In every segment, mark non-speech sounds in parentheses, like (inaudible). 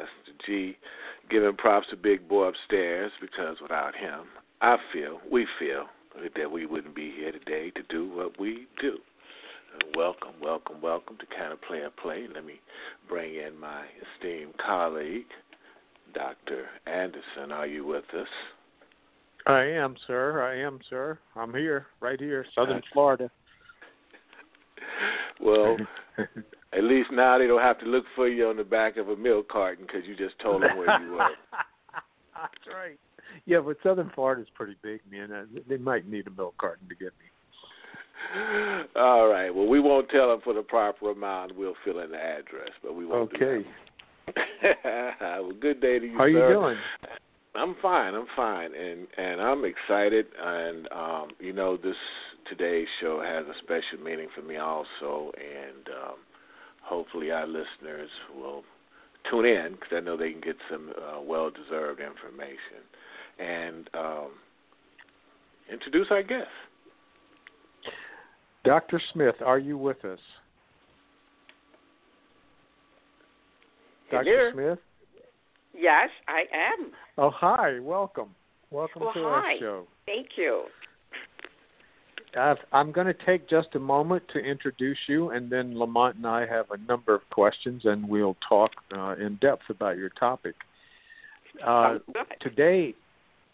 praise Mr. G, giving props to Big Boy upstairs because without him, I feel, we feel, that we wouldn't be here today to do what we do. Welcome, welcome, welcome to Kind of Player Play. Let me bring in my esteemed colleague, Dr. Anderson. Are you with us? I am, sir. I am, sir. I'm here, right here, Southern Florida. well, (laughs) at least now they don't have to look for you on the back of a milk carton because you just told them where you were. (laughs) That's right. Yeah, but Southern Florida's pretty big, man. Uh, they might need a milk carton to get me. (laughs) All right. Well, we won't tell them for the proper amount. We'll fill in the address, but we won't. Okay. (laughs) well, good day to you. How are you doing? I'm fine. I'm fine, and and I'm excited. And um, you know, this today's show has a special meaning for me also, and um, hopefully our listeners will tune in because I know they can get some uh, well-deserved information and um, introduce our guest. Dr. Smith, are you with us? Dr. Smith? Yes, I am. Oh, hi. Welcome. Welcome well, to hi. our show. Thank you. I am going to take just a moment to introduce you, and then Lamont and I have a number of questions, and we'll talk uh, in depth about your topic. Uh, today,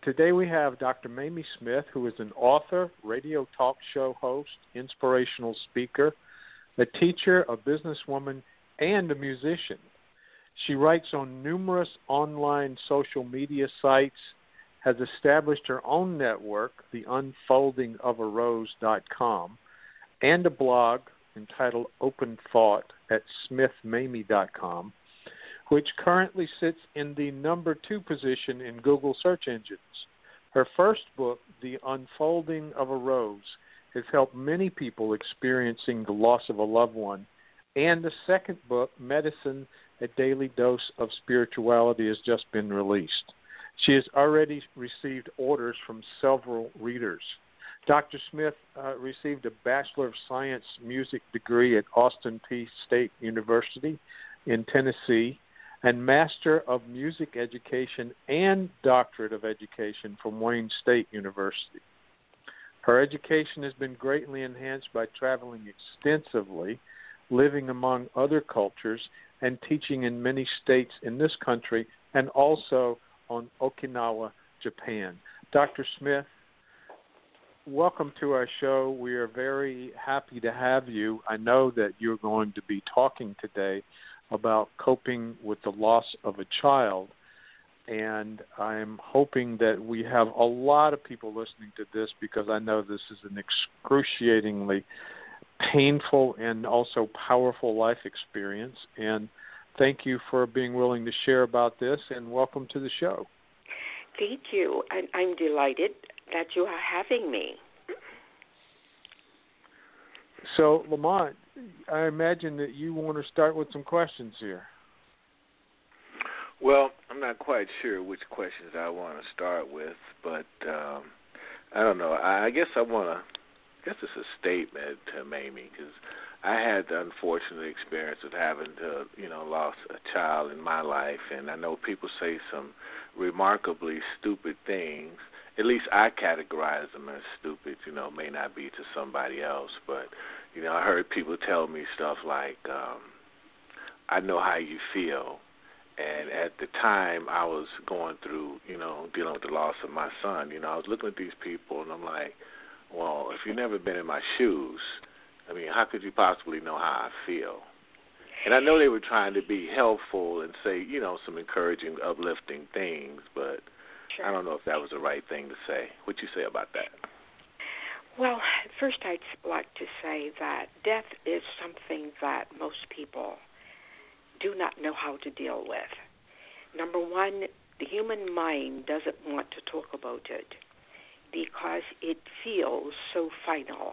today we have Dr. Mamie Smith, who is an author, radio talk show host, inspirational speaker, a teacher, a businesswoman, and a musician. She writes on numerous online social media sites, has established her own network, the unfolding of a rose.com, and a blog entitled Open Thought at smithmamie.com, which currently sits in the number two position in Google search engines. Her first book, The Unfolding of a Rose, has helped many people experiencing the loss of a loved one. And the second book, Medicine a daily dose of spirituality has just been released. She has already received orders from several readers. Dr. Smith uh, received a Bachelor of Science music degree at Austin Peay State University in Tennessee and Master of Music Education and Doctorate of Education from Wayne State University. Her education has been greatly enhanced by traveling extensively, living among other cultures, and teaching in many states in this country and also on Okinawa, Japan. Dr. Smith, welcome to our show. We are very happy to have you. I know that you're going to be talking today about coping with the loss of a child. And I'm hoping that we have a lot of people listening to this because I know this is an excruciatingly painful and also powerful life experience. And thank you for being willing to share about this and welcome to the show. Thank you. And I'm delighted that you are having me. So, Lamont, I imagine that you want to start with some questions here. Well, I'm not quite sure which questions I want to start with, but um, I don't know. I, I guess I want to I guess it's a statement to Mamie because I had the unfortunate experience of having to, you know, lost a child in my life, and I know people say some remarkably stupid things. At least I categorize them as stupid. You know, may not be to somebody else, but you know, I heard people tell me stuff like, um, "I know how you feel." And at the time, I was going through, you know, dealing with the loss of my son. You know, I was looking at these people, and I'm like, well, if you've never been in my shoes, I mean, how could you possibly know how I feel? And I know they were trying to be helpful and say, you know, some encouraging, uplifting things, but sure. I don't know if that was the right thing to say. What you say about that? Well, first I'd like to say that death is something that most people do not know how to deal with. Number one, the human mind doesn't want to talk about it because it feels so final.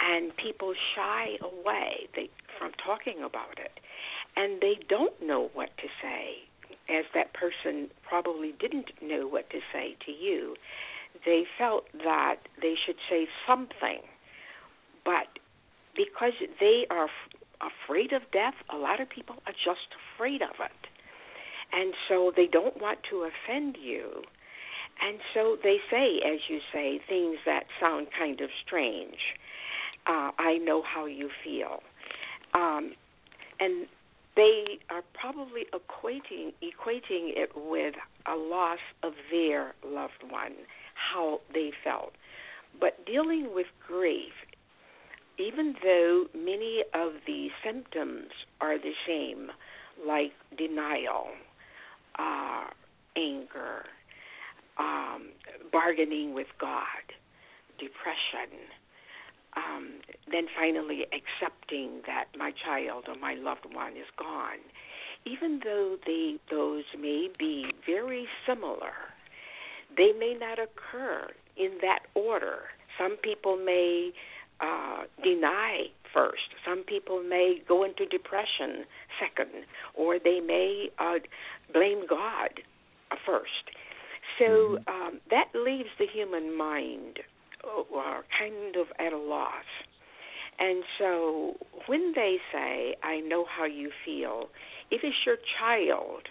And people shy away they, from talking about it. And they don't know what to say, as that person probably didn't know what to say to you. They felt that they should say something, but because they are afraid of death. A lot of people are just afraid of it. And so they don't want to offend you. And so they say, as you say, things that sound kind of strange. Uh, I know how you feel. Um, and they are probably equating equating it with a loss of their loved one, how they felt. But dealing with grief, even though many of the symptoms are the same, like denial, uh, anger, um, bargaining with God, depression, um, then finally accepting that my child or my loved one is gone, even though they those may be very similar, they may not occur in that order. Some people may uh, deny first. Some people may go into depression second, or they may uh, blame God first. So mm-hmm. um, that leaves the human mind uh, kind of at a loss. And so when they say, I know how you feel, if it's your child,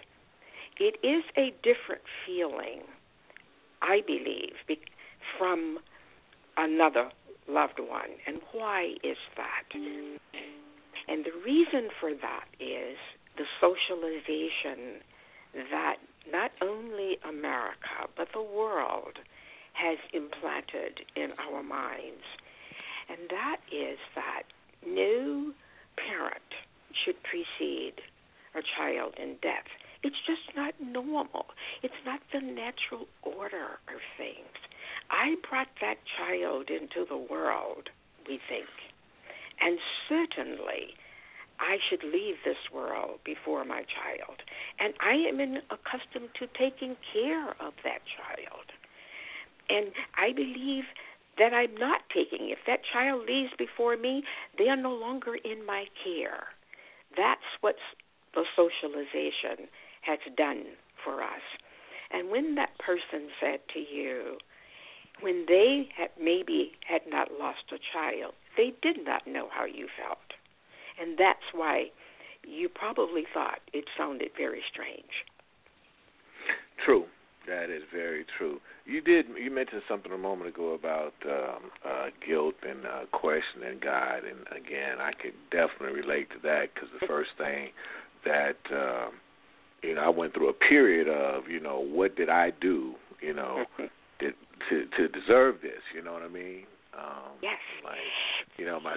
it is a different feeling, I believe, from another loved one. And why is that? And the reason for that is the socialization that not only America, but the world has implanted in our minds. And that is that no parent should precede a child in death. It's just not normal. It's not the natural order of things. I brought that child into the world, we think. And certainly, I should leave this world before my child. And I am accustomed to taking care of that child. And I believe that I'm not taking. If that child leaves before me, they are no longer in my care. That's what the socialization has done for us. And when that person said to you, when they had maybe had not lost a child, they did not know how you felt. And that's why you probably thought it sounded very strange. True. That is very true. You did. You mentioned something a moment ago about um, uh, guilt and uh, questioning God, and again, I could definitely relate to that because the first thing that um, you know, I went through a period of, you know, what did I do, you know, mm-hmm. did, to to deserve this? You know what I mean? Um, yes. Like, you know, my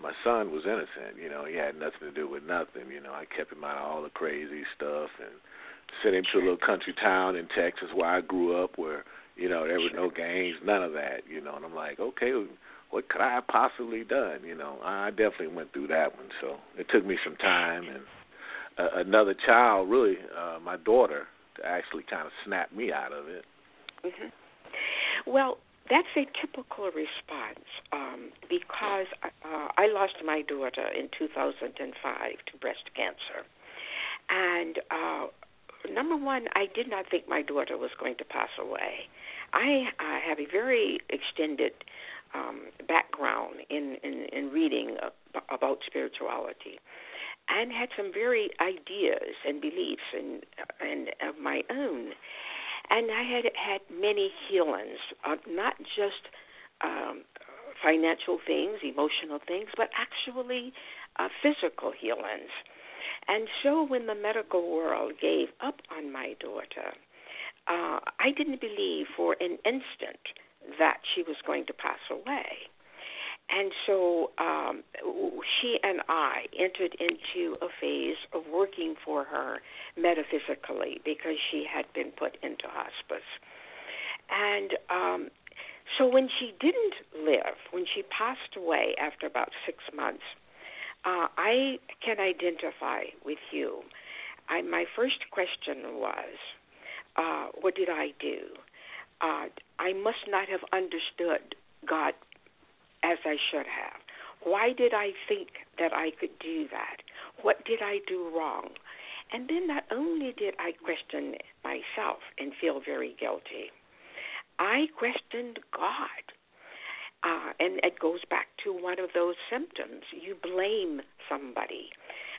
my son was innocent. You know, he had nothing to do with nothing. You know, I kept him out of all the crazy stuff and sent him to a little country town in Texas where I grew up, where you know there were no gangs, none of that. You know, and I'm like, okay, what could I have possibly done? You know, I definitely went through that one. So it took me some time and uh, another child, really, uh, my daughter, to actually kind of snap me out of it. Mm-hmm. Well, that's a typical response um, because uh, I lost my daughter in 2005 to breast cancer. And uh, number one, I did not think my daughter was going to pass away. I uh, have a very extended um, background in, in, in reading about spirituality and had some very ideas and beliefs and, and of my own. And I had had many healings, uh, not just um, financial things, emotional things, but actually uh, physical healings. And so when the medical world gave up on my daughter, uh, I didn't believe for an instant that she was going to pass away. And so um, she and I entered into a phase of working for her metaphysically because she had been put into hospice. And um, so when she didn't live, when she passed away after about six months, uh, I can identify with you. I, my first question was, uh, what did I do? Uh, I must not have understood God as I should have. Why did I think that I could do that? What did I do wrong? And then not only did I question myself and feel very guilty, I questioned God. Uh, and it goes back one of those symptoms. You blame somebody.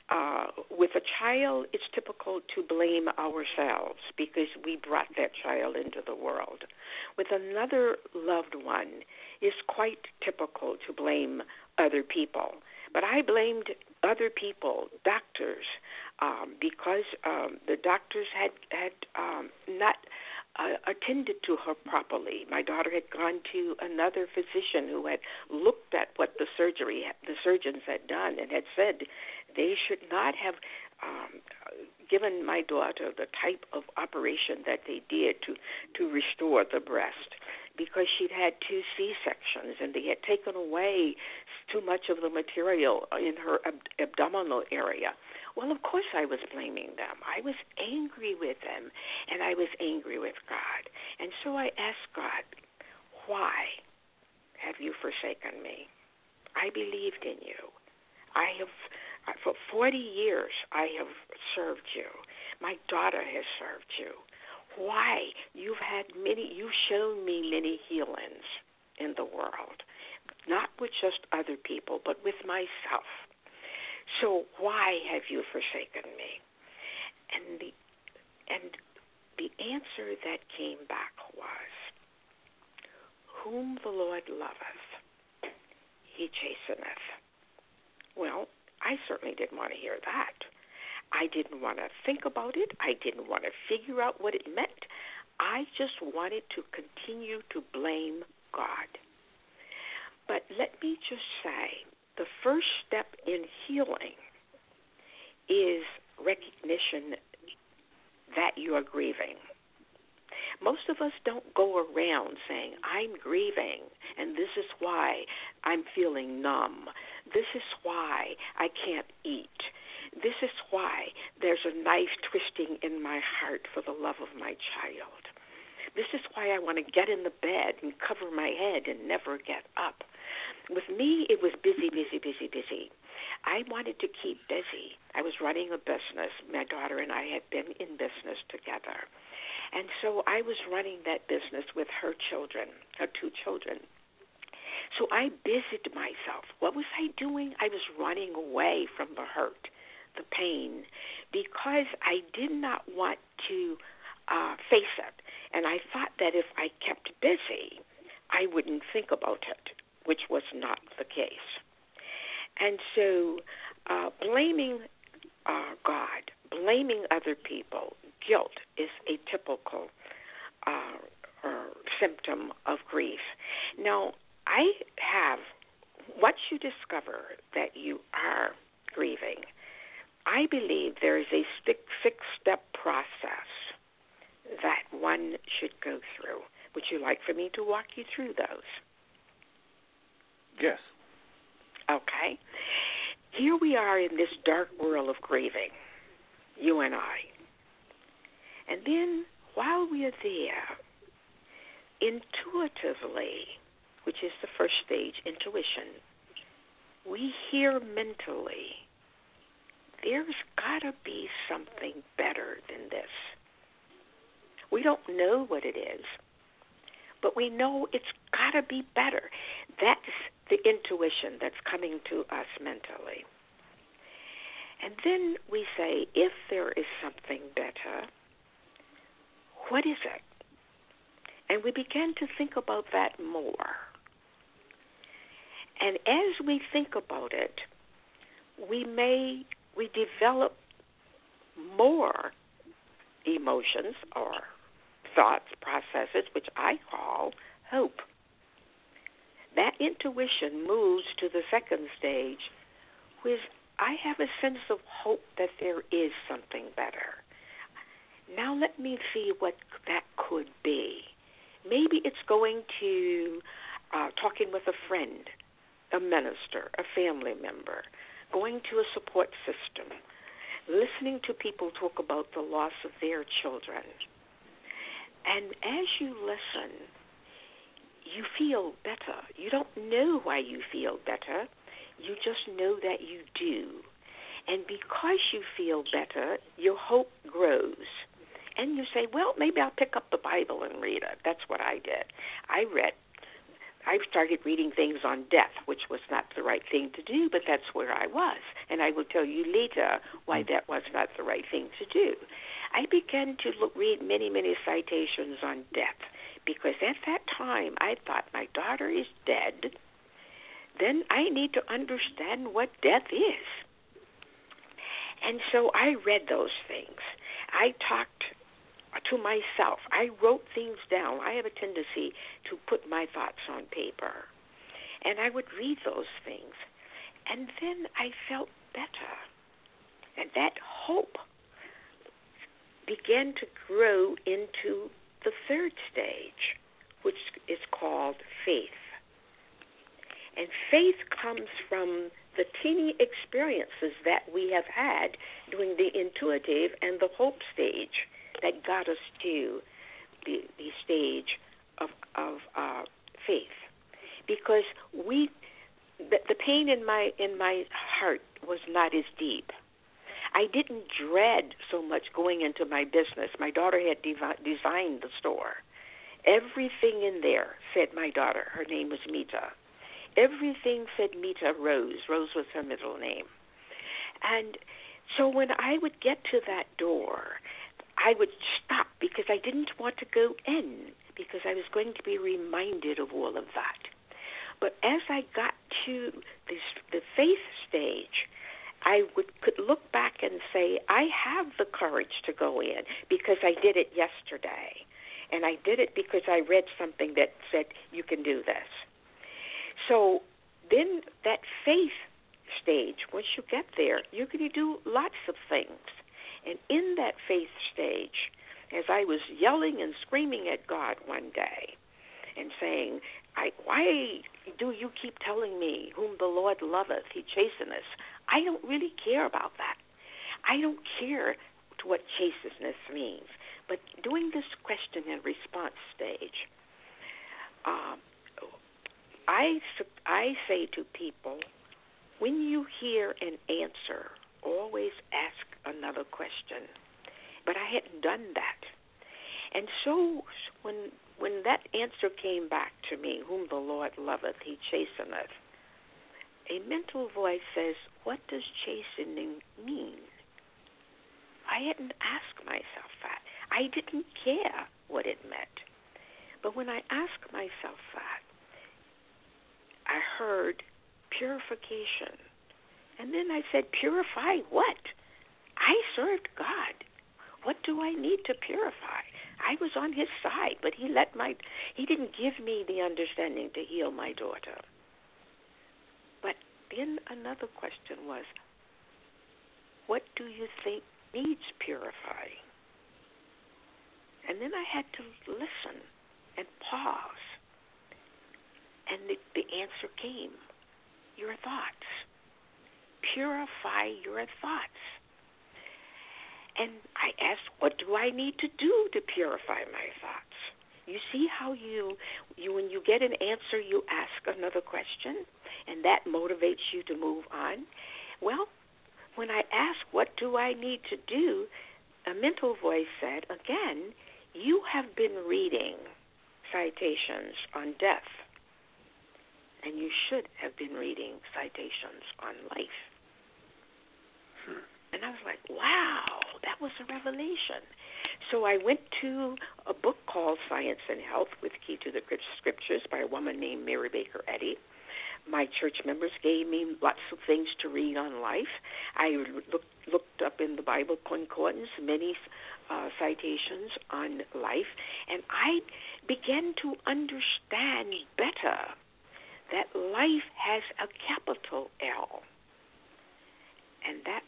Uh, with a child, it's typical to blame ourselves because we brought that child into the world. With another loved one, it's quite typical to blame other people. But I blamed other people, doctors, um, because um, the doctors had had um, attended to her properly. My daughter had gone to another physician who had looked at what the surgery the surgeons had done and had said they should not have um, given my daughter the type of operation that they did to to restore the breast because she'd had two C sections and they had taken away too much of the material in her ab- abdominal area. Well, of course, I was blaming them. I was angry with them, and I was angry with God. And so I asked God, Why have you forsaken me? I believed in you. I have, uh, for 40 years, I have served you. My daughter has served you. Why? You've had many, you've shown me many healings in the world, not with just other people, but with myself. So why have you forsaken me? And the and the answer that came back was, Whom the Lord loveth, he chasteneth. Well, I certainly didn't want to hear that. I didn't want to think about it. I didn't want to figure out what it meant. I just wanted to continue to blame God. But let me just say the first step in healing is recognition that you are grieving. Most of us don't go around saying, I'm grieving, and this is why I'm feeling numb. This is why I can't eat. This is why there's a knife twisting in my heart for the love of my child. This is why I want to get in the bed and cover my head and never get up. With me, it was busy, busy, busy, busy. I wanted to keep busy. I was running a business. My daughter and I had been in business together. And so I was running that business with her children, her two children. So I busied myself. What was I doing? I was running away from the hurt, the pain, because I did not want to uh, face it. And I thought that if I kept busy, I wouldn't think about it which was not the case. And so, uh, blaming uh, God, blaming other people, guilt is a typical uh, symptom of grief. Now, I have, once you discover that you are grieving, I believe there is a six step process that one should go through. Would you like for me to walk you through those? Yes. Okay. Here we are in this dark world of grieving, you and I. And then while we are there, intuitively, which is the first stage, intuition, we hear mentally, there's got to be something better than this. We don't know what it is, but we know it's got to be better. That's the intuition that's coming to us mentally. And then we say, if there is something better, what is it? And we begin to think about that more. And as we think about it, we may we develop more emotions or thoughts, processes, which I call hope. That intuition moves to the second stage, which I have a sense of hope that there is something better. Now let me see what that could be. Maybe it's going to uh, talking with a friend, a minister, a family member, going to a support system, listening to people talk about the loss of their children. And as you listen, you feel better. You don't know why you feel better. You just know that you do. And because you feel better, your hope grows. And you say, well, maybe I'll pick up the Bible and read it. That's what I did. I read. I started reading things on death, which was not the right thing to do, but that's where I was. And I will tell you later why mm. that was not the right thing to do. I began to look, read many, many citations on death because at that time I thought my daughter is dead. Then I need to understand what death is. And so I read those things. I talked to myself. I wrote things down. I have a tendency to put my thoughts on paper. And I would read those things. And then I felt better. And that hope began to grow into the third stage, which is called faith. And faith comes from the teeny experiences that we have had during the intuitive and the hope stage that got us to the, the stage of, of uh, faith. Because we, the, the pain in my in my heart was not as deep. I didn't dread so much going into my business. My daughter had devi- designed the store. Everything in there said my daughter. Her name was Mita. Everything said Mita Rose. Rose was her middle name. And so when I would get to that door, I would stop because I didn't want to go in because I was going to be reminded of all of that. But as I got to this, the faith stage, I would could look back and say, I have the courage to go in because I did it yesterday. And I did it because I read something that said you can do this. So then that faith stage, once you get there, going to do lots of things. And in that faith stage, as I was yelling and screaming at God one day and saying, I, Why do you keep telling me, Whom the Lord loveth, he chasteneth? I don't really care about that. I don't care what chasteness means. But doing this question and response stage, um, I, I say to people, when you hear an answer, always ask another question. But I hadn't done that. And so when when that answer came back to me, whom the Lord loveth, he chasteneth, a mental voice says, What does chastening mean? I hadn't asked myself that. I didn't care what it meant. But when I asked myself that, I heard purification. And then I said, Purify what? I served God. What do I need to purify? I was on his side, but he let my he didn't give me the understanding to heal my daughter. But then another question was, what do you think needs purifying? And then I had to listen and pause. And the, the answer came your thoughts. Purify your thoughts. And I asked, what do I need to do to purify my thoughts? You see how you, you when you get an answer, you ask another question, and that motivates you to move on. Well, when I asked, what do I need to do? A mental voice said, again, you have been reading citations on death, and you should have been reading citations on life. Hmm. And I was like, wow, that was a revelation. So I went to a book called Science and Health with Key to the Scriptures by a woman named Mary Baker Eddy. My church members gave me lots of things to read on life. I looked, looked up in the Bible Concordance many uh, citations on life, and I began to understand better that life has a capital L. And that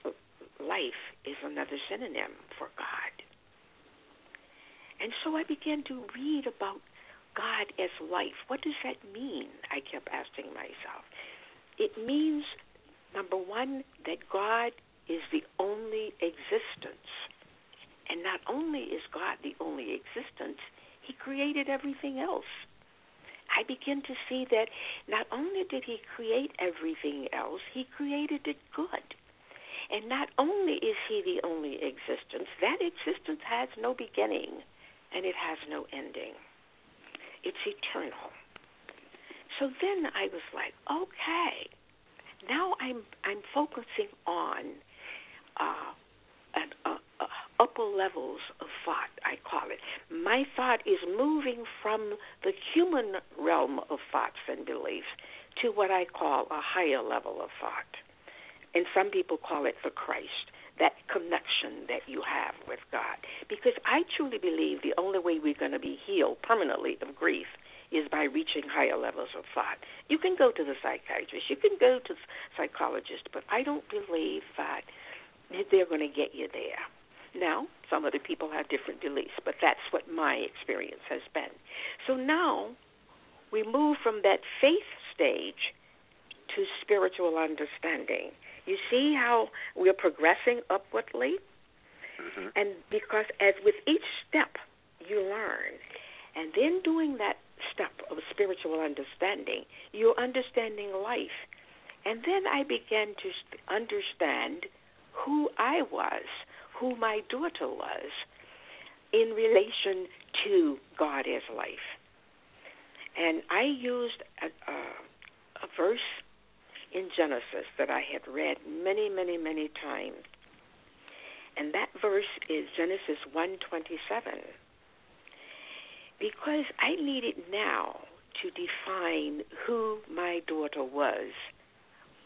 life is another synonym for God. And so I began to read about God as life. What does that mean? I kept asking myself. It means, number one, that God is the only existence. And not only is God the only existence, He created everything else. I begin to see that not only did He create everything else, He created it good. And not only is he the only existence, that existence has no beginning and it has no ending. It's eternal. So then I was like, okay, now I'm I'm focusing on uh, at, uh, uh, upper levels of thought. I call it. My thought is moving from the human realm of thoughts and beliefs to what I call a higher level of thought, and some people call it the Christ. That connection that you have with God. Because I truly believe the only way we're going to be healed permanently of grief is by reaching higher levels of thought. You can go to the psychiatrist, you can go to the psychologist, but I don't believe that they're going to get you there. Now, some other people have different beliefs, but that's what my experience has been. So now we move from that faith stage to spiritual understanding. You see how we're progressing upwardly? Mm-hmm. And because as with each step you learn, and then doing that step of spiritual understanding, you're understanding life. And then I began to understand who I was, who my daughter was, in relation to God as life. And I used a, a, a verse in Genesis that I had read many, many, many times. And that verse is Genesis 127 because I needed now to define who my daughter was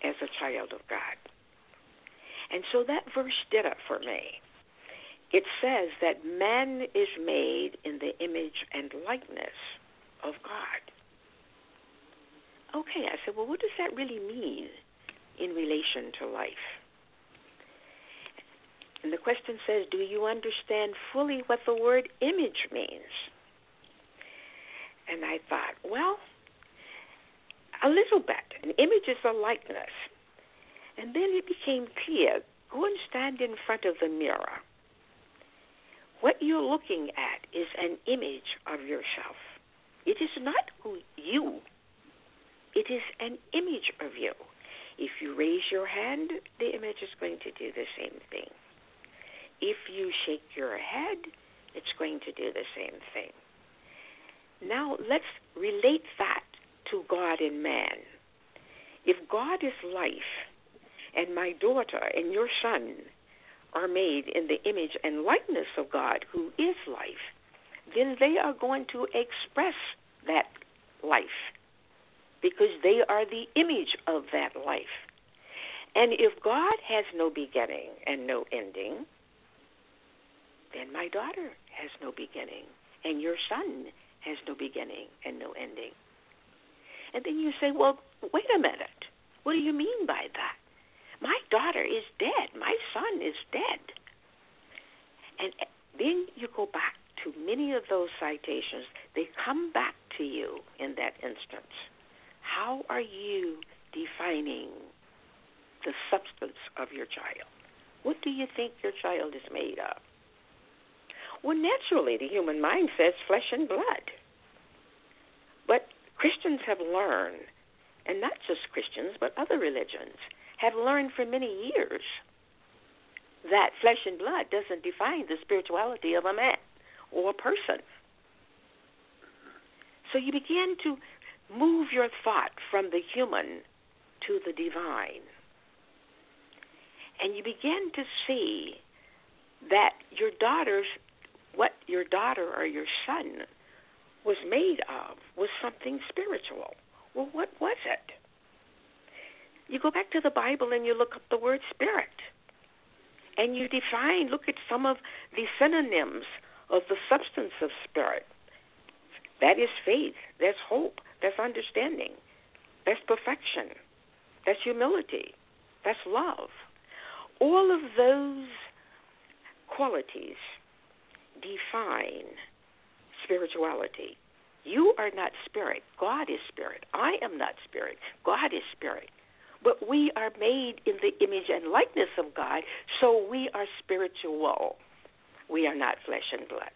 as a child of God. And so that verse did it for me. It says that man is made in the image and likeness of God. Okay, I said, well, what does that really mean in relation to life? And the question says, do you understand fully what the word image means? And I thought, well, a little bit. An image is a likeness. And then it became clear go and stand in front of the mirror. What you're looking at is an image of yourself. It is not who you, it is an image of you. If you raise your hand, the image is going to do the same thing. If you shake your head, it's going to do the same thing. Now let's relate that to God and man. If God is life, and my daughter and your son are made in the image and likeness of God, who is life, then they are going to express that life because they are the image of that life. And if God has no beginning and no ending, then my daughter has no beginning, and your son has no beginning and no ending. And then you say, well, wait a minute. What do you mean by that? My daughter is dead. My son is dead. And then you go back to many of those citations. They come back to you in that instance. How are you defining the substance of your child? What do you think your child is made of? Well, naturally, the human mind says flesh and blood. But Christians have learned, and not just Christians, but other religions, have learned for many years that flesh and blood doesn't define the spirituality of a man or a person. So you begin to move your thought from the human to the divine. And you begin to see that your daughter's what your daughter or your son was made of was something spiritual. Well, what was it? You go back to the Bible and you look up the word spirit. And you define, look at some of the synonyms of the substance of spirit. That is faith, that's hope, that's understanding, that's perfection, that's humility, that's love. All of those qualities define spirituality. You are not spirit. God is spirit. I am not spirit. God is spirit. But we are made in the image and likeness of God, so we are spiritual. We are not flesh and blood.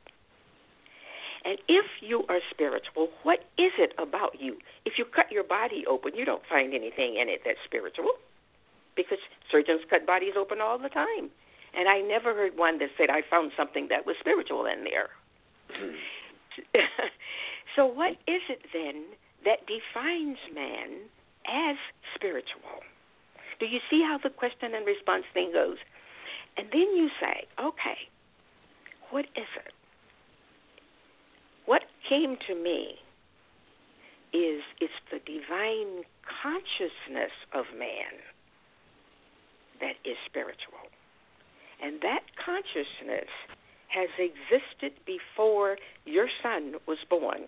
And if you are spiritual, what is it about you? If you cut your body open, you don't find anything in it that's spiritual because surgeons cut bodies open all the time. And I never heard one that said, I found something that was spiritual in there. (laughs) so, what is it then that defines man as spiritual. Do you see how the question and response thing goes? And then you say, okay, what is it? Came to me is it's the divine consciousness of man that is spiritual. And that consciousness has existed before your son was born.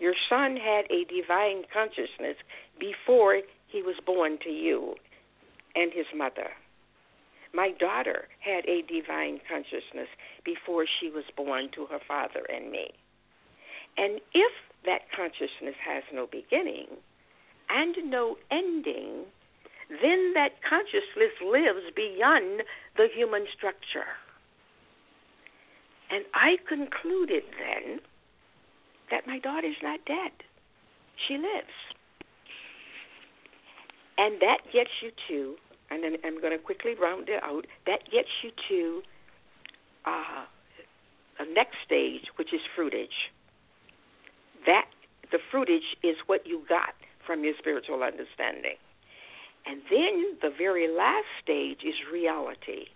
Your son had a divine consciousness before he was born to you and his mother. My daughter had a divine consciousness before she was born to her father and me. And if that consciousness has no beginning and no ending, then that consciousness lives beyond the human structure. And I concluded then that my daughter's not dead. She lives. And that gets you to, and then I'm going to quickly round it out, that gets you to uh, a next stage, which is fruitage. That the fruitage is what you got from your spiritual understanding. And then the very last stage is reality.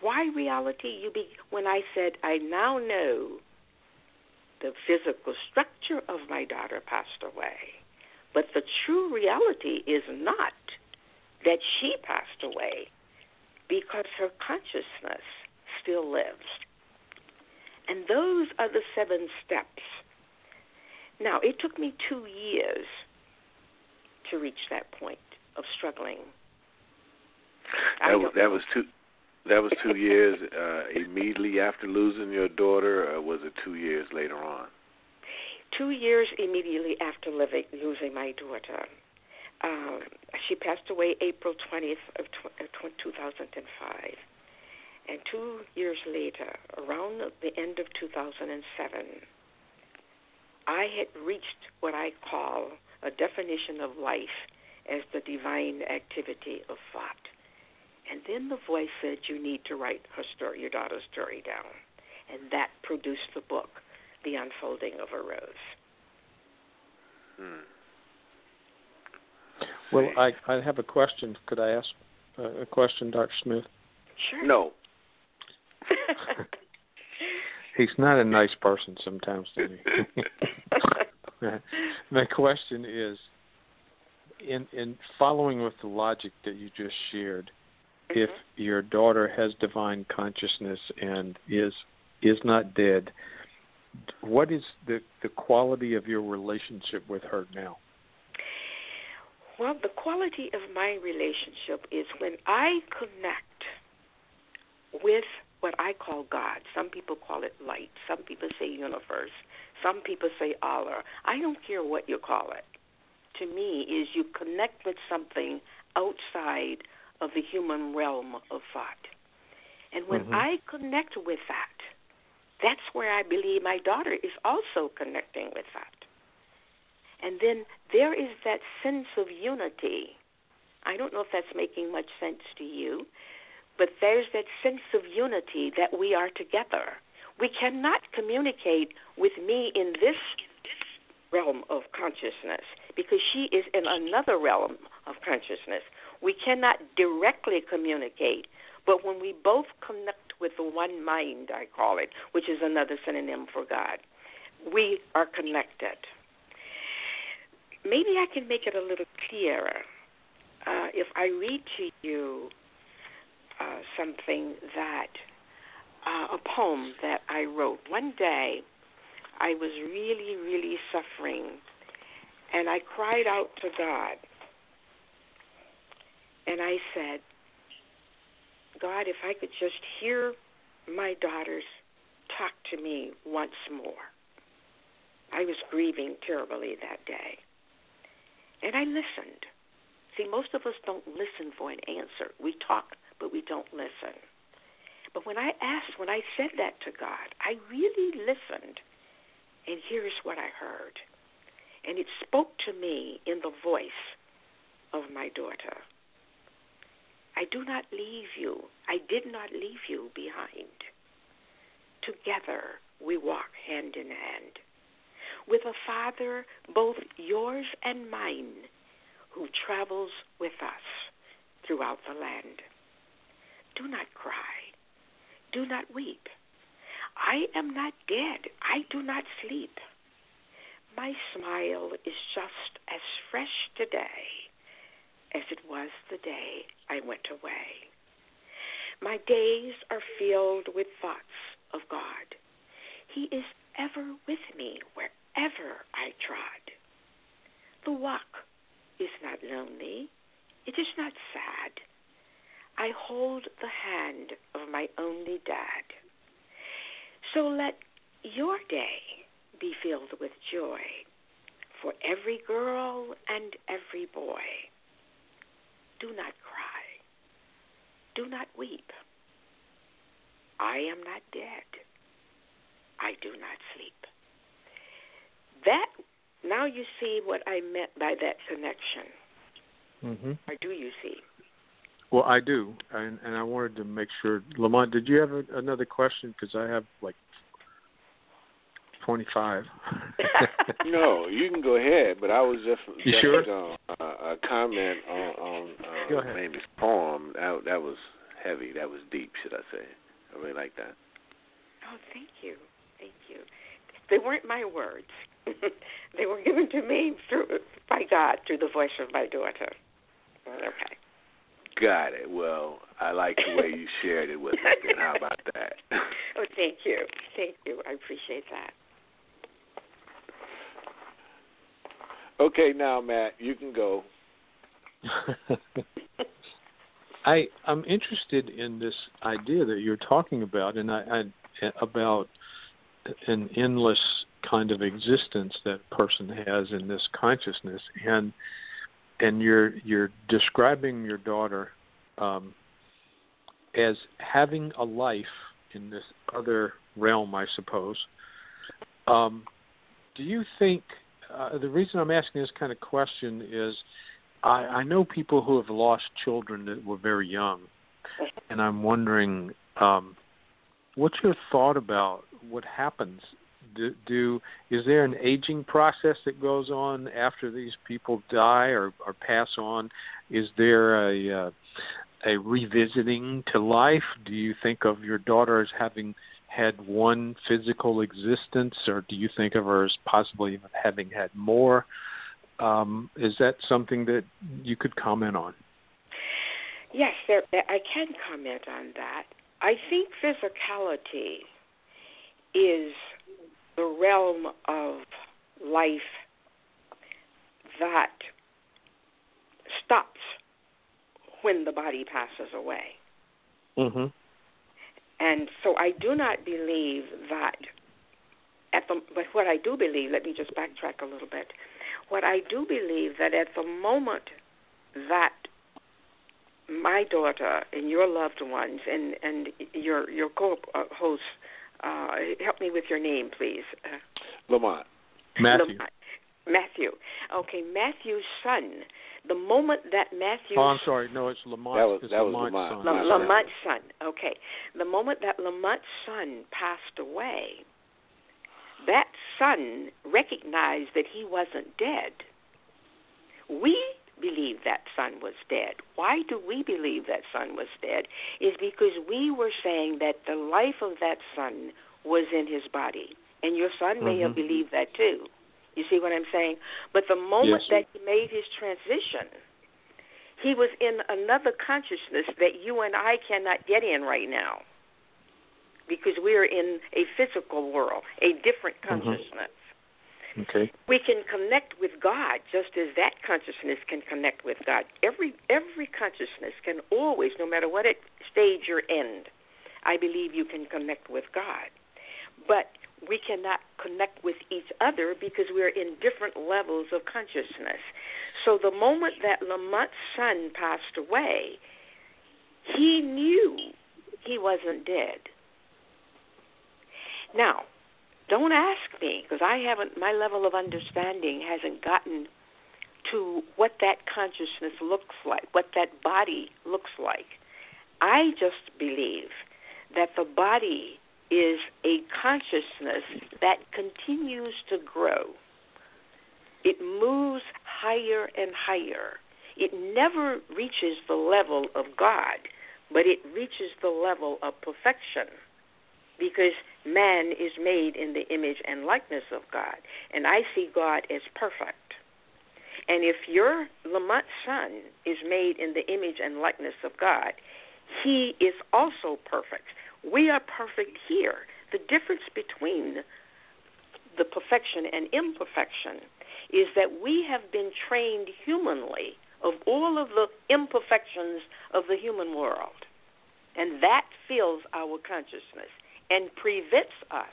Why reality? You be when I said I now know the physical structure of my daughter passed away. But the true reality is not that she passed away because her consciousness still lives. And those are the seven steps. Now, it took me two years to reach that point of struggling. That was, that was two that was two years uh, immediately after losing your daughter, or was it two years later on? Two years immediately after living, losing my daughter. Um, she passed away April 20th of tw- 2005. And two years later, around the end of 2007, I had reached what I call a definition of life as the divine activity of thought. And then the voice said, You need to write her story, your daughter's story down. And that produced the book, The Unfolding of a Rose. Hmm. Well, I, I have a question. Could I ask a question, Dr. Smith? Sure. No. (laughs) He's not a nice person sometimes, does (laughs) he? My question is in in following with the logic that you just shared, mm-hmm. if your daughter has divine consciousness and is is not dead, what is the the quality of your relationship with her now? Well, the quality of my relationship is when I connect with what I call God. Some people call it light. Some people say universe. Some people say Allah. I don't care what you call it. To me, is you connect with something outside of the human realm of thought. And when mm-hmm. I connect with that, that's where I believe my daughter is also connecting with that. And then there is that sense of unity. I don't know if that's making much sense to you, but there's that sense of unity that we are together. We cannot communicate with me in this realm of consciousness because she is in another realm of consciousness. We cannot directly communicate, but when we both connect with the one mind, I call it, which is another synonym for God, we are connected. Maybe I can make it a little clearer uh, if I read to you uh, something that uh, a poem that I wrote. One day, I was really, really suffering, and I cried out to God, and I said, God, if I could just hear my daughters talk to me once more. I was grieving terribly that day. And I listened. See, most of us don't listen for an answer. We talk but we don't listen. But when I asked, when I said that to God, I really listened. And here's what I heard. And it spoke to me in the voice of my daughter. I do not leave you. I did not leave you behind. Together we walk hand in hand. with a Father, both yours and mine, who travels with us throughout the land. Do not cry. Do not weep. I am not dead. I do not sleep. My smile is just as fresh today as it was the day I went away. My days are filled with thoughts of God. He is ever with me wherever I trod. The walk is not lonely, it is not sad. I hold the hand of my only dad. So let your day be filled with joy for every girl and every boy. Do not cry. Do not weep. I am not dead. I do not sleep. That now you see what I meant by that connection. Mm-hmm. Or do you see? Well, I do, and and I wanted to make sure. Lamont, did you have a, another question? Because I have like twenty-five. (laughs) no, you can go ahead, but I was just you just sure? uh, a comment on on uh, Go ahead. Mamie's poem. That that was heavy. That was deep, should I say? I really like that. Oh, thank you, thank you. They weren't my words. (laughs) they were given to me through by God through the voice of my daughter. Okay. Got it. Well, I like the way you (laughs) shared it with us. Then how about that? (laughs) oh, thank you, thank you. I appreciate that. Okay, now Matt, you can go. (laughs) I I'm interested in this idea that you're talking about, and I, I about an endless kind of existence that person has in this consciousness, and and you're you're describing your daughter um, as having a life in this other realm, I suppose. Um, do you think uh, the reason I'm asking this kind of question is I, I know people who have lost children that were very young, and I'm wondering um, what's your thought about what happens do, do is there an aging process that goes on after these people die or, or pass on? Is there a uh, a revisiting to life? Do you think of your daughter as having had one physical existence, or do you think of her as possibly having had more? Um, is that something that you could comment on? Yes, there, I can comment on that. I think physicality is the realm of life that stops when the body passes away. Mm-hmm. And so I do not believe that at the but what I do believe, let me just backtrack a little bit. What I do believe that at the moment that my daughter and your loved ones and and your your co-host uh, help me with your name, please. Uh, Lamont. Matthew. Lamont. Matthew. Okay, Matthew's son. The moment that Matthew. Oh, I'm sorry. No, it's Lamont. That was- it's that was Lamont's Lamont. son. La- Lamont's son. Okay. The moment that Lamont's son passed away, that son recognized that he wasn't dead. We believe that son was dead. Why do we believe that son was dead? Is because we were saying that the life of that son was in his body. And your son may have Mhm. believed that too. You see what I'm saying? But the moment Yes. that he made his transition, he was in another consciousness that you and I cannot get in right now. Because we are in a physical world, a different Mhm. consciousness Okay. we can connect with God just as that consciousness can connect with God. Every every consciousness can always, no matter what it, stage you're in, I believe you can connect with God. But we cannot connect with each other because we're in different levels of consciousness. So the moment that Lamont's son passed away, he knew he wasn't dead. Now, don't ask me because I haven't. My level of understanding hasn't gotten to what that consciousness looks like, what that body looks like. I just believe that the body is a consciousness that continues to grow. It moves higher and higher. It never reaches the level of God, but it reaches the level of perfection because man is made in the image and likeness of God. And I see God as perfect. And if your Lamont son is made in the image and likeness of God, he is also perfect. We are perfect here. The difference between the perfection and imperfection is that we have been trained humanly of all of the imperfections of the human world. And that fills our consciousness and prevents us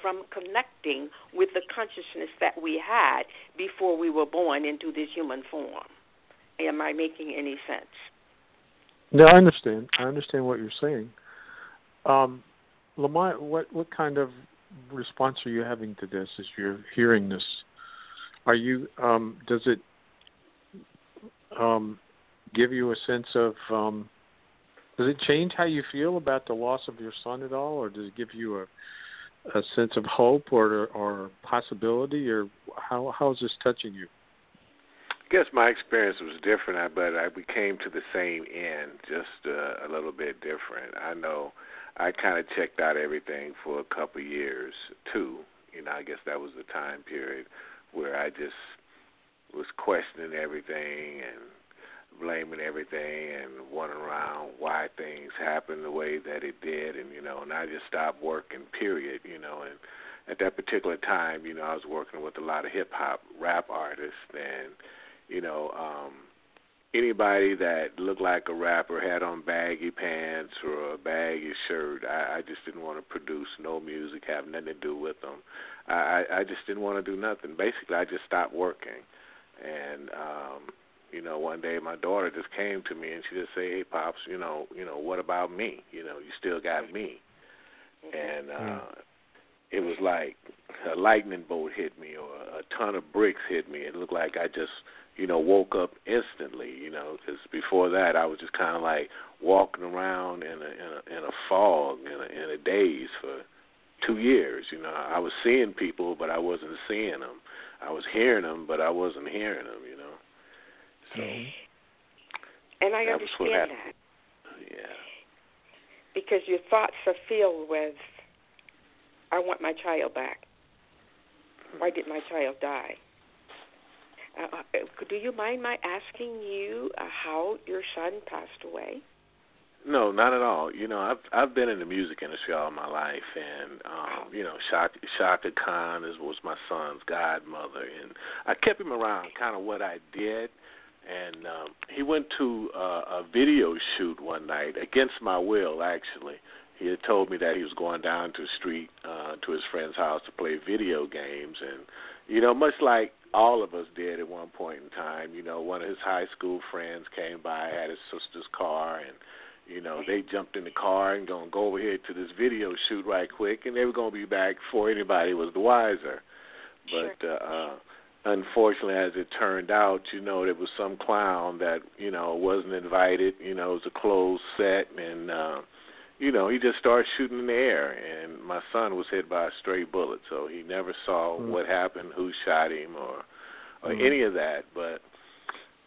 from connecting with the consciousness that we had before we were born into this human form. Am I making any sense? No, I understand. I understand what you're saying. Um, Lamont, what what kind of response are you having to this as you're hearing this? Are you um, does it um, give you a sense of um, does it change how you feel about the loss of your son at all, or does it give you a a sense of hope or or possibility, or how how is this touching you? I guess my experience was different, but I, we came to the same end, just uh, a little bit different. I know I kind of checked out everything for a couple years too. You know, I guess that was the time period where I just was questioning everything and blaming everything and wondering around why things happened the way that it did and you know and I just stopped working period you know and at that particular time you know I was working with a lot of hip hop rap artists and you know um anybody that looked like a rapper had on baggy pants or a baggy shirt I, I just didn't want to produce no music have nothing to do with them. I I just didn't want to do nothing. Basically I just stopped working. And um you know, one day my daughter just came to me and she just say, "Hey, pops, you know, you know, what about me? You know, you still got me." And uh it was like a lightning bolt hit me or a ton of bricks hit me. It looked like I just, you know, woke up instantly, you know, cuz before that I was just kind of like walking around in a in a in a fog in a in a daze for 2 years, you know. I was seeing people, but I wasn't seeing them. I was hearing them, but I wasn't hearing them, you know. So, and I understand that. Yeah. Because your thoughts are filled with, I want my child back. Why did my child die? Uh, uh do you mind my asking you uh, how your son passed away? No, not at all. You know, I've I've been in the music industry all my life, and um, you know, Chaka, Chaka Khan is was my son's godmother, and I kept him around. Kind of what I did, and um, he went to uh, a video shoot one night against my will. Actually, he had told me that he was going down to the street uh, to his friend's house to play video games, and you know, much like all of us did at one point in time. You know, one of his high school friends came by, had his sister's car, and you know, they jumped in the car and gonna go over here to this video shoot right quick, and they were gonna be back before anybody was the wiser. But sure. uh, uh, unfortunately, as it turned out, you know, there was some clown that you know wasn't invited. You know, it was a closed set, and uh, you know, he just started shooting in the air, and my son was hit by a stray bullet, so he never saw mm. what happened, who shot him, or or mm. any of that. But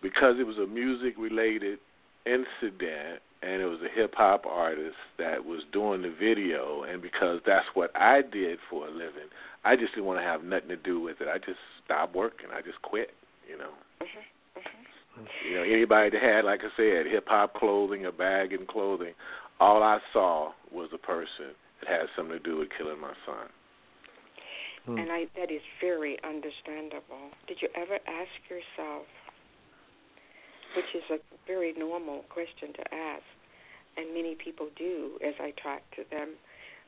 because it was a music related incident and it was a hip hop artist that was doing the video and because that's what I did for a living, I just didn't want to have nothing to do with it. I just stopped working. I just quit, you know. Mm-hmm. Mm-hmm. You know, anybody that had like I said, hip hop clothing, a bag and clothing, all I saw was a person that had something to do with killing my son. Hmm. And I that is very understandable. Did you ever ask yourself which is a very normal question to ask, and many people do as I talk to them.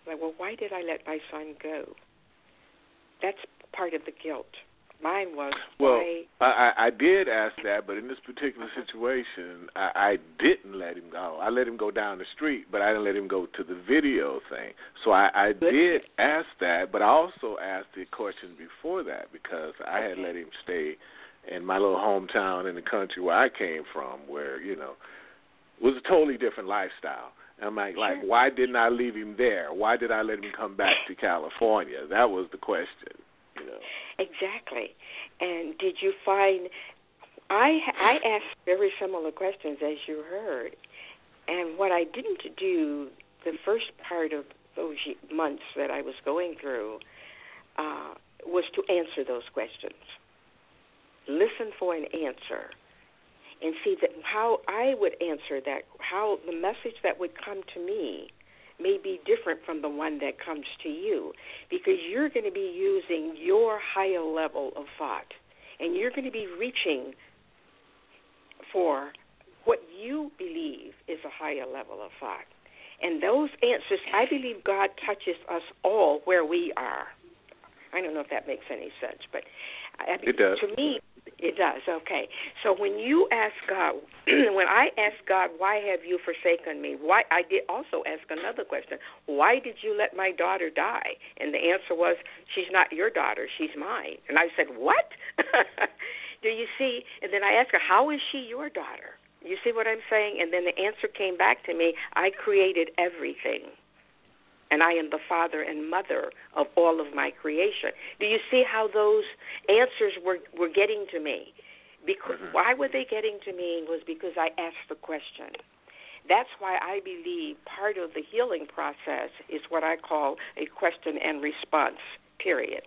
Like, well, why did I let my son go? That's part of the guilt. Mine was well. I, I did ask that, but in this particular situation, I, I didn't let him go. I let him go down the street, but I didn't let him go to the video thing. So I, I did ask that, but I also asked the question before that because I had let him stay in my little hometown in the country where I came from, where you know it was a totally different lifestyle. I'm like, like, why didn't I leave him there? Why did I let him come back to California? That was the question, Exactly. And did you find? I I asked very similar questions as you heard, and what I didn't do the first part of those months that I was going through uh, was to answer those questions. Listen for an answer and see that how I would answer that, how the message that would come to me may be different from the one that comes to you because you're going to be using your higher level of thought and you're going to be reaching for what you believe is a higher level of thought. And those answers, I believe God touches us all where we are. I don't know if that makes any sense, but I, it does. To me, it does. Okay. So when you ask God, (clears throat) when I ask God, why have you forsaken me? Why I did also ask another question. Why did you let my daughter die? And the answer was, she's not your daughter, she's mine. And I said, what? (laughs) Do you see? And then I asked her, how is she your daughter? You see what I'm saying? And then the answer came back to me, I created everything and I am the father and mother of all of my creation. Do you see how those answers were were getting to me? Because mm-hmm. why were they getting to me was because I asked the question. That's why I believe part of the healing process is what I call a question and response period.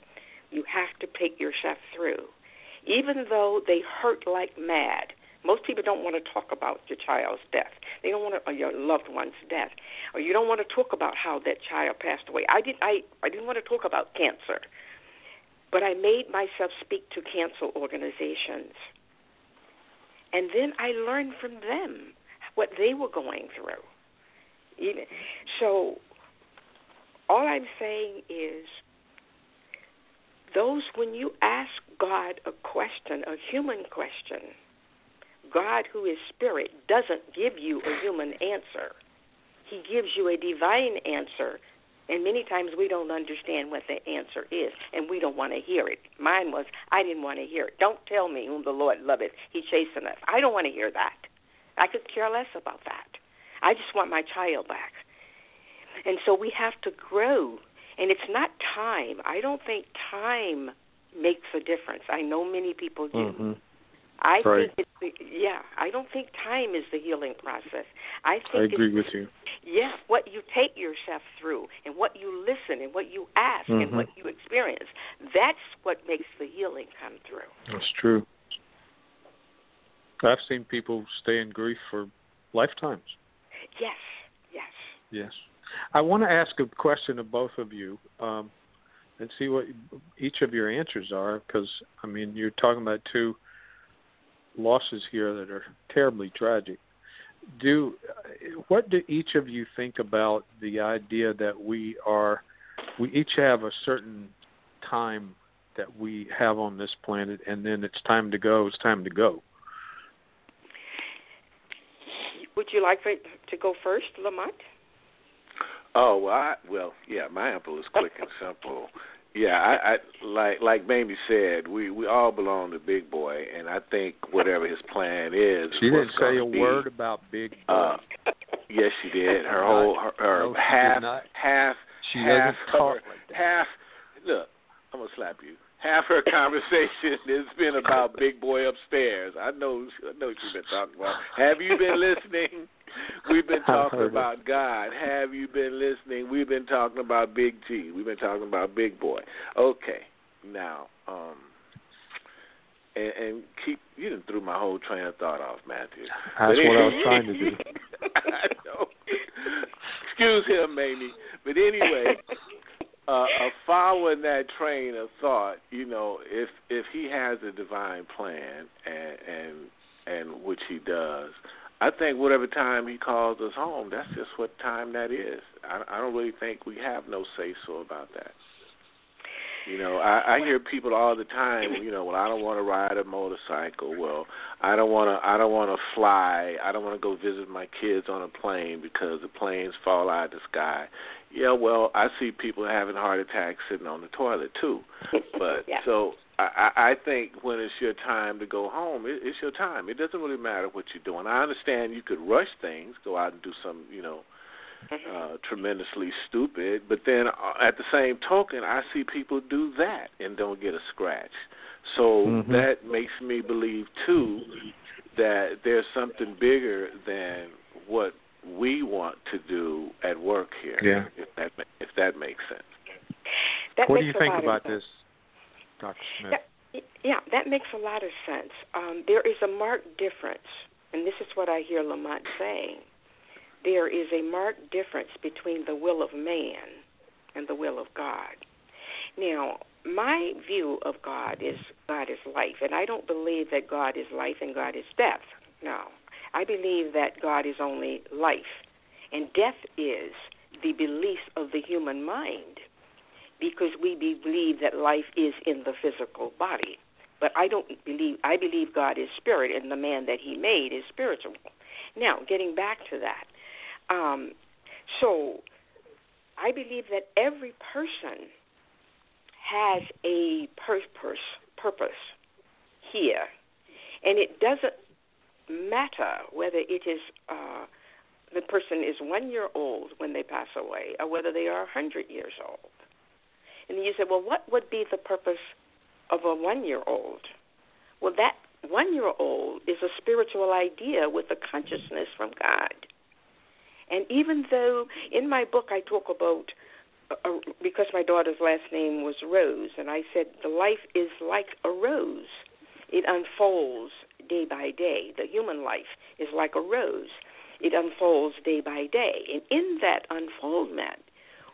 You have to take yourself through. Even though they hurt like mad, most people don't want to talk about your child's death. They don't want to, or your loved one's death, or you don't want to talk about how that child passed away. I didn't. I I didn't want to talk about cancer, but I made myself speak to cancer organizations, and then I learned from them what they were going through. Even so, all I'm saying is those when you ask God a question, a human question God, who is spirit, doesn't give you a human answer. He gives you a divine answer. And many times we don't understand what the answer is, and we don't want to hear it. Mine was, I didn't want to hear it. Don't tell me whom the Lord loveth, he chasteneth. Us. I don't want to hear that. I could care less about that. I just want my child back. And so we have to grow. And it's not time. I don't think time makes a difference. I know many people do. Mm-hmm. I right. think it's the, yeah. I don't think time is the healing process. I think I agree with you. Yeah, what you take yourself through, and what you listen, and what you ask, mm-hmm. and what you experience. That's what makes the healing come through. That's true. I've seen people stay in grief for lifetimes. Yes. Yes. Yes. I want to ask a question of both of you. Um, and see what each of your answers are because I mean you're talking about two losses here that are terribly tragic. Do what do each of you think about the idea that we are we each have a certain time that we have on this planet and then it's time to go, it's time to go. Would you like to go first, Lamont? Oh well, I, well, yeah. My answer is quick and simple. Yeah, I, I like like Mamie said, we we all belong to Big Boy, and I think whatever his plan is, she didn't say a be, word about Big Boy. Uh, yes, she did. Her whole her, her no, half half she half talk like half. Look, I'm gonna slap you. Half her (laughs) conversation has been about Big Boy upstairs. I know, I know what you've been talking about. Have you been listening? (laughs) We've been (laughs) talking about God. Have you been listening? We've been talking about Big G. We've been talking about Big Boy. Okay, now, um, and, and keep you didn't threw my whole train of thought off, Matthew. That's what I was trying to do. (laughs) I know. Excuse him, Mamie. But anyway, uh, uh, following that train of thought, you know, if if he has a divine plan and and and which he does, I think whatever time he calls us home, that's just what time that is. I, I don't really think we have no say so about that. You know, I, I hear people all the time. You know, well, I don't want to ride a motorcycle. Well, I don't want to. I don't want to fly. I don't want to go visit my kids on a plane because the planes fall out of the sky. Yeah, well, I see people having heart attacks sitting on the toilet too. (laughs) But yeah. so I, I think when it's your time to go home, it, it's your time. It doesn't really matter what you're doing. I understand you could rush things, go out and do some, you know, mm-hmm. uh, tremendously stupid. But then uh, at the same token, I see people do that and don't get a scratch. So mm-hmm. that makes me believe too that there's something bigger than what we want to do at work here. Yeah. If that if that makes sense. That what makes do you think about of this, Dr. Smith? Yeah, yeah, that makes a lot of sense. Um, there is a marked difference, and this is what I hear Lamont saying. There is a marked difference between the will of man and the will of God. Now, my view of God is God is life, and I don't believe that God is life and God is death. No, I believe that God is only life, and death is the beliefs of the human mind, because we believe that life is in the physical body. But I don't believe I believe God is spirit, and the man that He made is spiritual. Now, getting back to that, um, so I believe that every person has a purpose purpose here, and it doesn't matter whether it is uh, the person is one year old when they pass away or whether they are a hundred years old. And you say, well, what would be the purpose of a one year old? Well, that one year old is a spiritual idea with a consciousness from God. And even though in my book I talk about uh, because my daughter's last name was Rose, and I said the life is like a rose. It unfolds day by day. The human life is like a rose. It unfolds day by day. And in that unfoldment,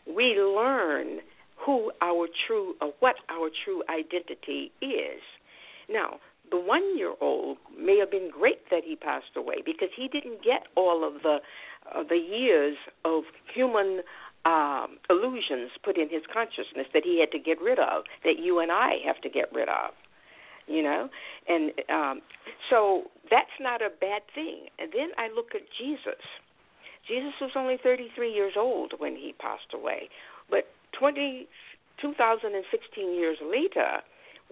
we learn who our true, or what our true identity is. Now, the one year old may have been great that he passed away because he didn't get all of the uh, the years of human um, illusions put in his consciousness that he had to get rid of, that you and I have to get rid of. You know, and um, so that's not a bad thing. And then I look at Jesus. Jesus was only 33 years old when he passed away, but 20, 2016 years later,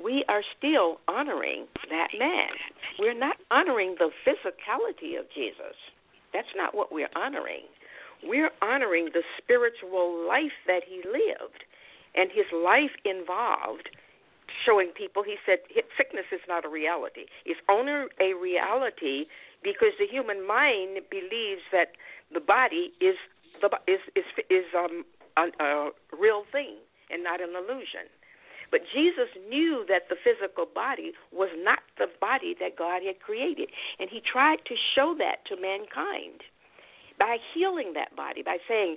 we are still honoring that man. We're not honoring the physicality of Jesus. That's not what we're honoring we're honoring the spiritual life that he lived. And his life involved showing people, he said, sickness is not a reality. It's only a reality because the human mind believes that the body is the is is is um, a, a real thing and not an illusion. But Jesus knew that the physical body was not the body that God had created, and he tried to show that to mankind by healing that body, by saying,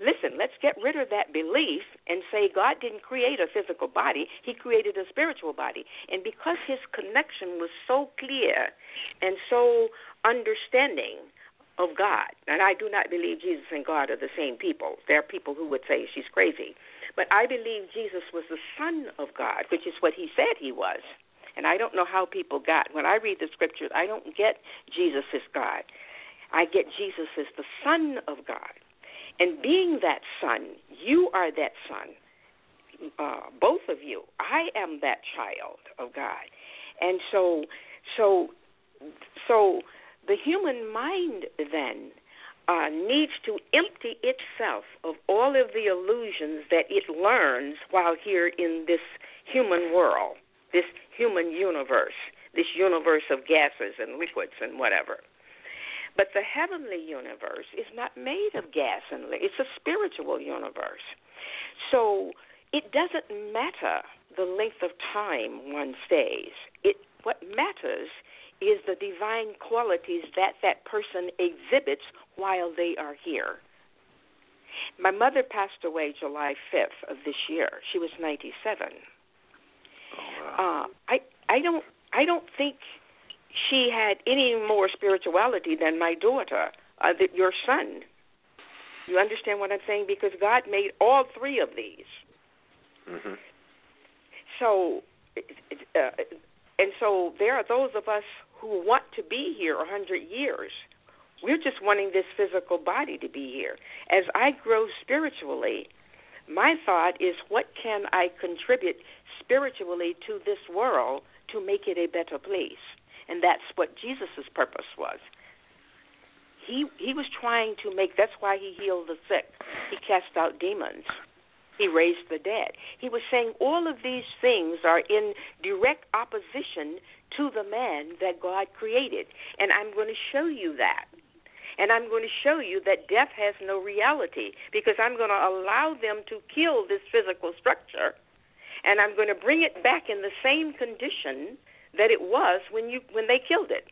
listen, let's get rid of that belief and say God didn't create a physical body, He created a spiritual body. And because His connection was so clear and so understanding of God, and I do not believe Jesus and God are the same people. There are people who would say she's crazy. But I believe Jesus was the Son of God, which is what He said He was. And I don't know how people got. When I read the scriptures, I don't get Jesus is God. I get Jesus as the Son of God. And being that Son, you are that Son. Uh, both of you. I am that child of God. And so, so, so the human mind then uh, needs to empty itself of all of the illusions that it learns while here in this human world, this human universe, this universe of gases and liquids and whatever. But the heavenly universe is not made of gas and liquid. It's a spiritual universe. So it doesn't matter the length of time one stays. It what matters is the divine qualities that that person exhibits while they are here. My mother passed away July 5th of this year. She was 97. Oh, wow. uh, I I don't I don't think she had any more spirituality than my daughter, uh, the, your son. You understand what I'm saying? Because God made all three of these. Mm-hmm. So, uh, and so there are those of us who want to be here a hundred years. We're just wanting this physical body to be here. As I grow spiritually, my thought is, what can I contribute spiritually to this world to make it a better place? And that's what Jesus' purpose was. he he was trying to make that's why he healed the sick he cast out demons he raised the dead he was saying all of these things are in direct opposition to the man that god created. And i'm going to show you that. And i'm going to show you that death has no reality because i'm going to allow them to kill this physical structure. And i'm going to bring it back in the same condition that it was when you when they killed it.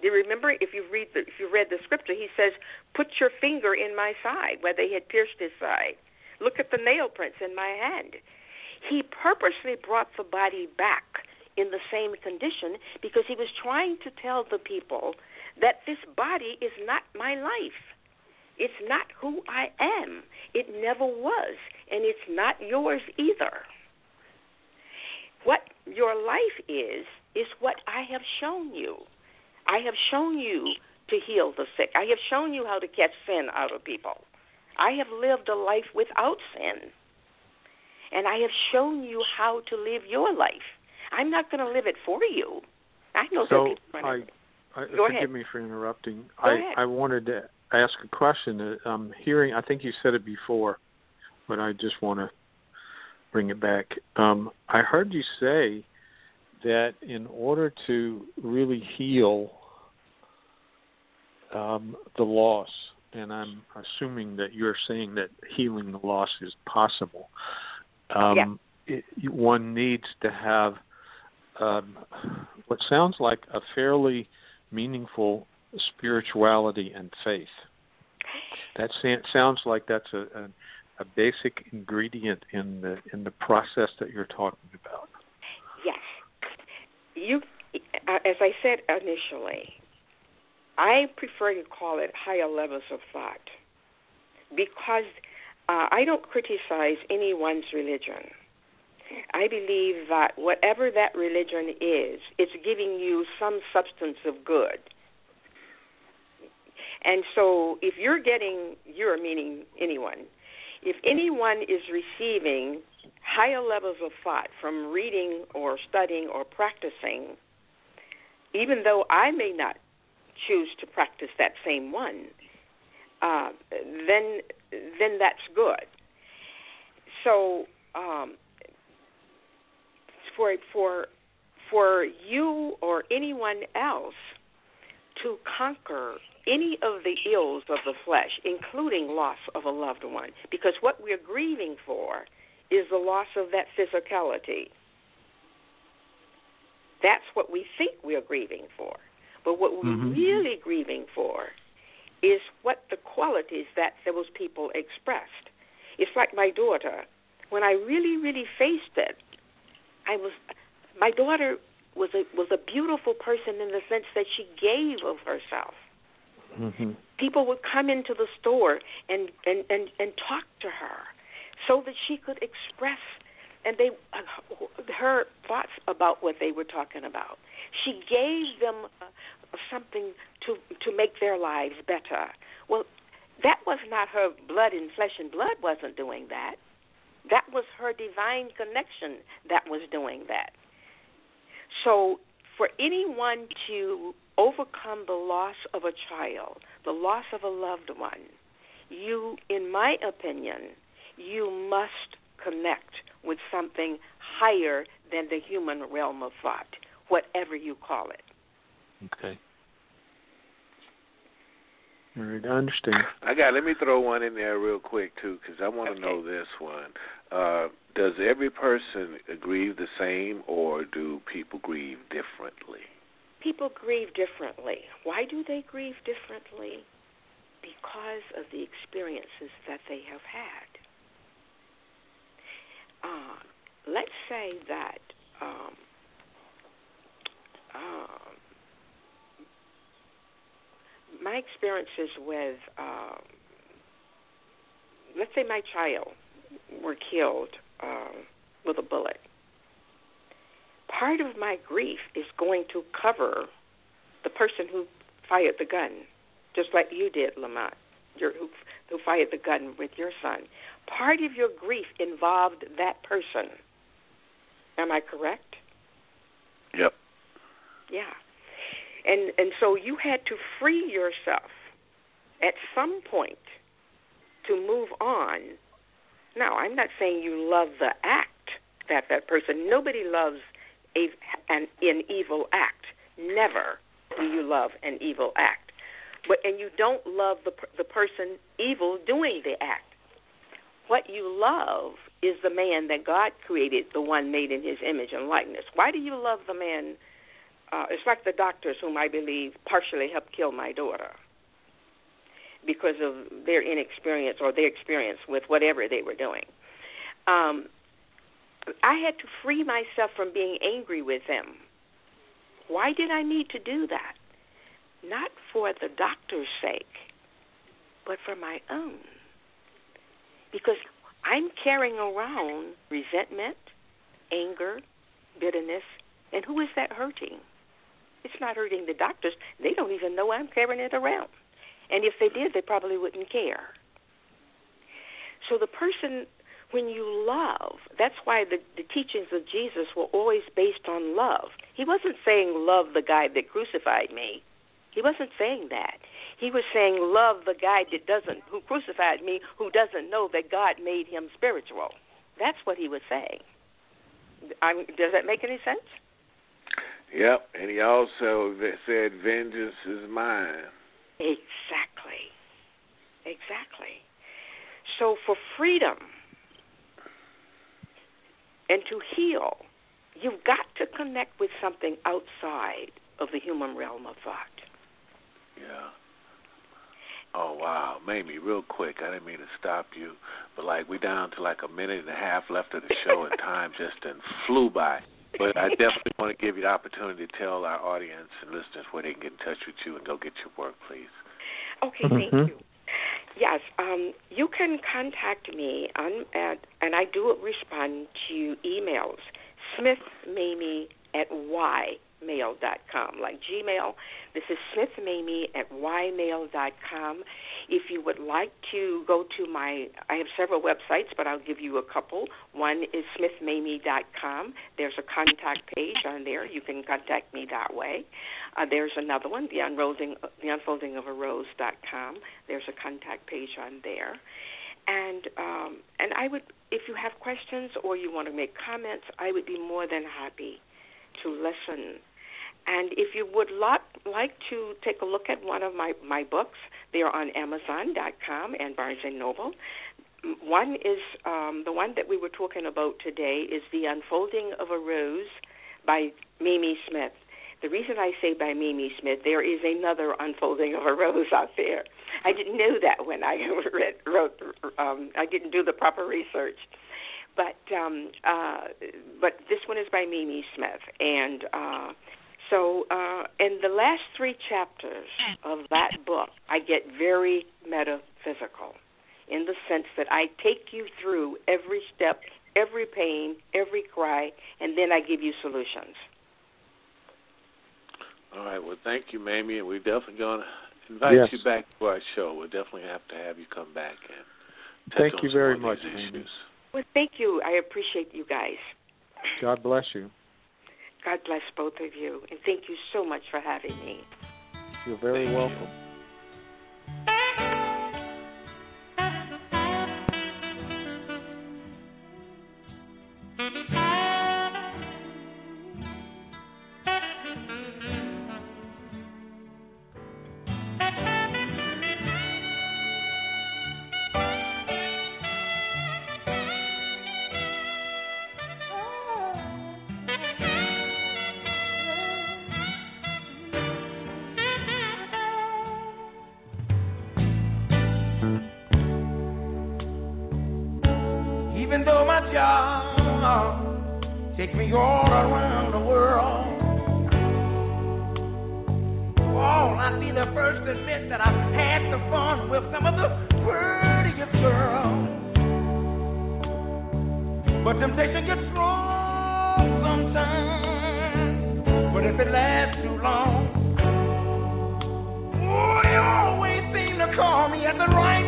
Do you remember? If you read the, if you read the scripture, he says, "Put your finger in my side where they had pierced his side. Look at the nail prints in my hand." He purposely brought the body back in the same condition because he was trying to tell the people that this body is not my life. It's not who I am. It never was, and it's not yours either. What your life is, is what I have shown you. I have shown you to heal the sick. I have shown you how to catch sin out of people. I have lived a life without sin. And I have shown you how to live your life. I'm not going to live it for you. I know so people I, I, Go forgive ahead. me for interrupting. Go I, ahead. I wanted to ask a question. I'm hearing, I think you said it before, but I just want to bring it back. Um, I heard you say that in order to really heal um, the loss, and I'm assuming that you're saying that healing the loss is possible. Um, it, one needs to have um, what sounds like a fairly meaningful spirituality and faith. That sounds like that's a, a, a basic ingredient in the in the process that you're talking about. Yes. You, uh, as I said initially, I prefer to call it higher levels of thought because uh, I don't criticize anyone's religion. I believe that whatever that religion is, it's giving you some substance of good. And so if you're getting, you're meaning anyone, if anyone is receiving higher levels of thought from reading or studying or practicing, even though I may not choose to practice that same one, uh, then then that's good. So um, for for for you or anyone else to conquer any of the ills of the flesh, including loss of a loved one, because what we're grieving for is the loss of that physicality. That's what we think we're grieving for. But what we're Mhm. really grieving for is what the qualities that those people expressed. It's like my daughter. When I really, really faced it, I was my daughter was a was a beautiful person in the sense that she gave of herself. Mm-hmm. People would come into the store and and and, and talk to her so that she could express and they uh, her thoughts about what they were talking about. She gave them uh, something to to make their lives better. Well, that was not her blood and flesh and blood wasn't doing that. That was her divine connection that was doing that. So, for anyone to overcome the loss of a child, the loss of a loved one, you, in my opinion, you must connect with something higher than the human realm of thought, whatever you call it. Okay. All right, I understand. I got. Let me throw one in there real quick too, because I want to Okay. know this one. Uh, does every person grieve the same, or do people grieve differently? People grieve differently. Why do they grieve differently? Because of the experiences that they have had. Uh, let's say that um, um, my experiences with, um, let's say, my child were killed um, with a bullet. Part of my grief is going to cover the person who fired the gun, just like you did, Lamont, your, who, who fired the gun with your son. Part of your grief involved that person. Am I correct? Yep. Yeah. And and so you had to free yourself at some point to move on. Now, I'm not saying you love the act that that person. Nobody loves a, an, an evil act. Never do you love an evil act. But and you don't love the the person evil doing the act. What you love is the man that God created, the one made in His image and likeness. Why do you love the man? Uh, it's like the doctors whom I believe partially helped kill my daughter because of their inexperience or their experience with whatever they were doing. Um, I had to free myself from being angry with them. Why did I need to do that? Not for the doctor's sake, but for my own. Because I'm carrying around resentment, anger, bitterness, and who is that hurting? It's not hurting the doctors. They don't even know I'm carrying it around. And if they did, they probably wouldn't care. So the person, when you love, that's why the, the teachings of Jesus were always based on love. He wasn't saying, love the guy that crucified me. He wasn't saying that. He was saying, love the guy that doesn't, who crucified me, who doesn't know that God made him spiritual. That's what he was saying. I'm, does that make any sense? Yep, and he also said, "Vengeance is mine." Exactly. Exactly. So for freedom and to heal, you've got to connect with something outside of the human realm of thought. Yeah. Oh wow, Mamie, real quick. I didn't mean to stop you, but like we down to like a minute and a half left of the show, and (laughs) time just flew by. But I definitely want to give you the opportunity to tell our audience and listeners where they can get in touch with you and go get your work, please. Okay, thank mm-hmm. you. Yes, um, you can contact me on at, and I do respond to emails. Smith Mamie at ymail.com, like Gmail. This is smithmamie at ymail.com. If you would like to go to my, I have several websites, but I'll give you a couple. One is smithmamie.com. There's a contact page on there. You can contact me that way. Uh, there's another one, the unfolding, the unfolding of a rose.com. There's a contact page on there. And um, and I would, if you have questions or you want to make comments, I would be more than happy to listen. And if you would lot, like to take a look at one of my, my books, they are on Amazon.com and Barnes and Noble. One is um, the one that we were talking about today is The Unfolding of a Rose by Mamie Smith. The reason I say by Mamie Smith, there is another unfolding of a rose out there. I didn't know that when I (laughs) read, wrote. Um, I didn't do the proper research, but um, uh, but this one is by Mamie Smith, and uh, so uh, in the last three chapters of that book, I get very metaphysical, in the sense that I take you through every step, every pain, every cry, and then I give you solutions. All right. Well, thank you, Mamie, and we're definitely going to invite yes. you back to our show. We'll definitely have to have you come back and thank you very much, Mamie. Well, thank you. I appreciate you guys. God bless you. God bless both of you, and thank you so much for having me. You're very welcome. first admit that I've had the fun with some of the prettiest girls. But temptation gets strong sometimes. But if it lasts too long, oh, you always seem to call me at the right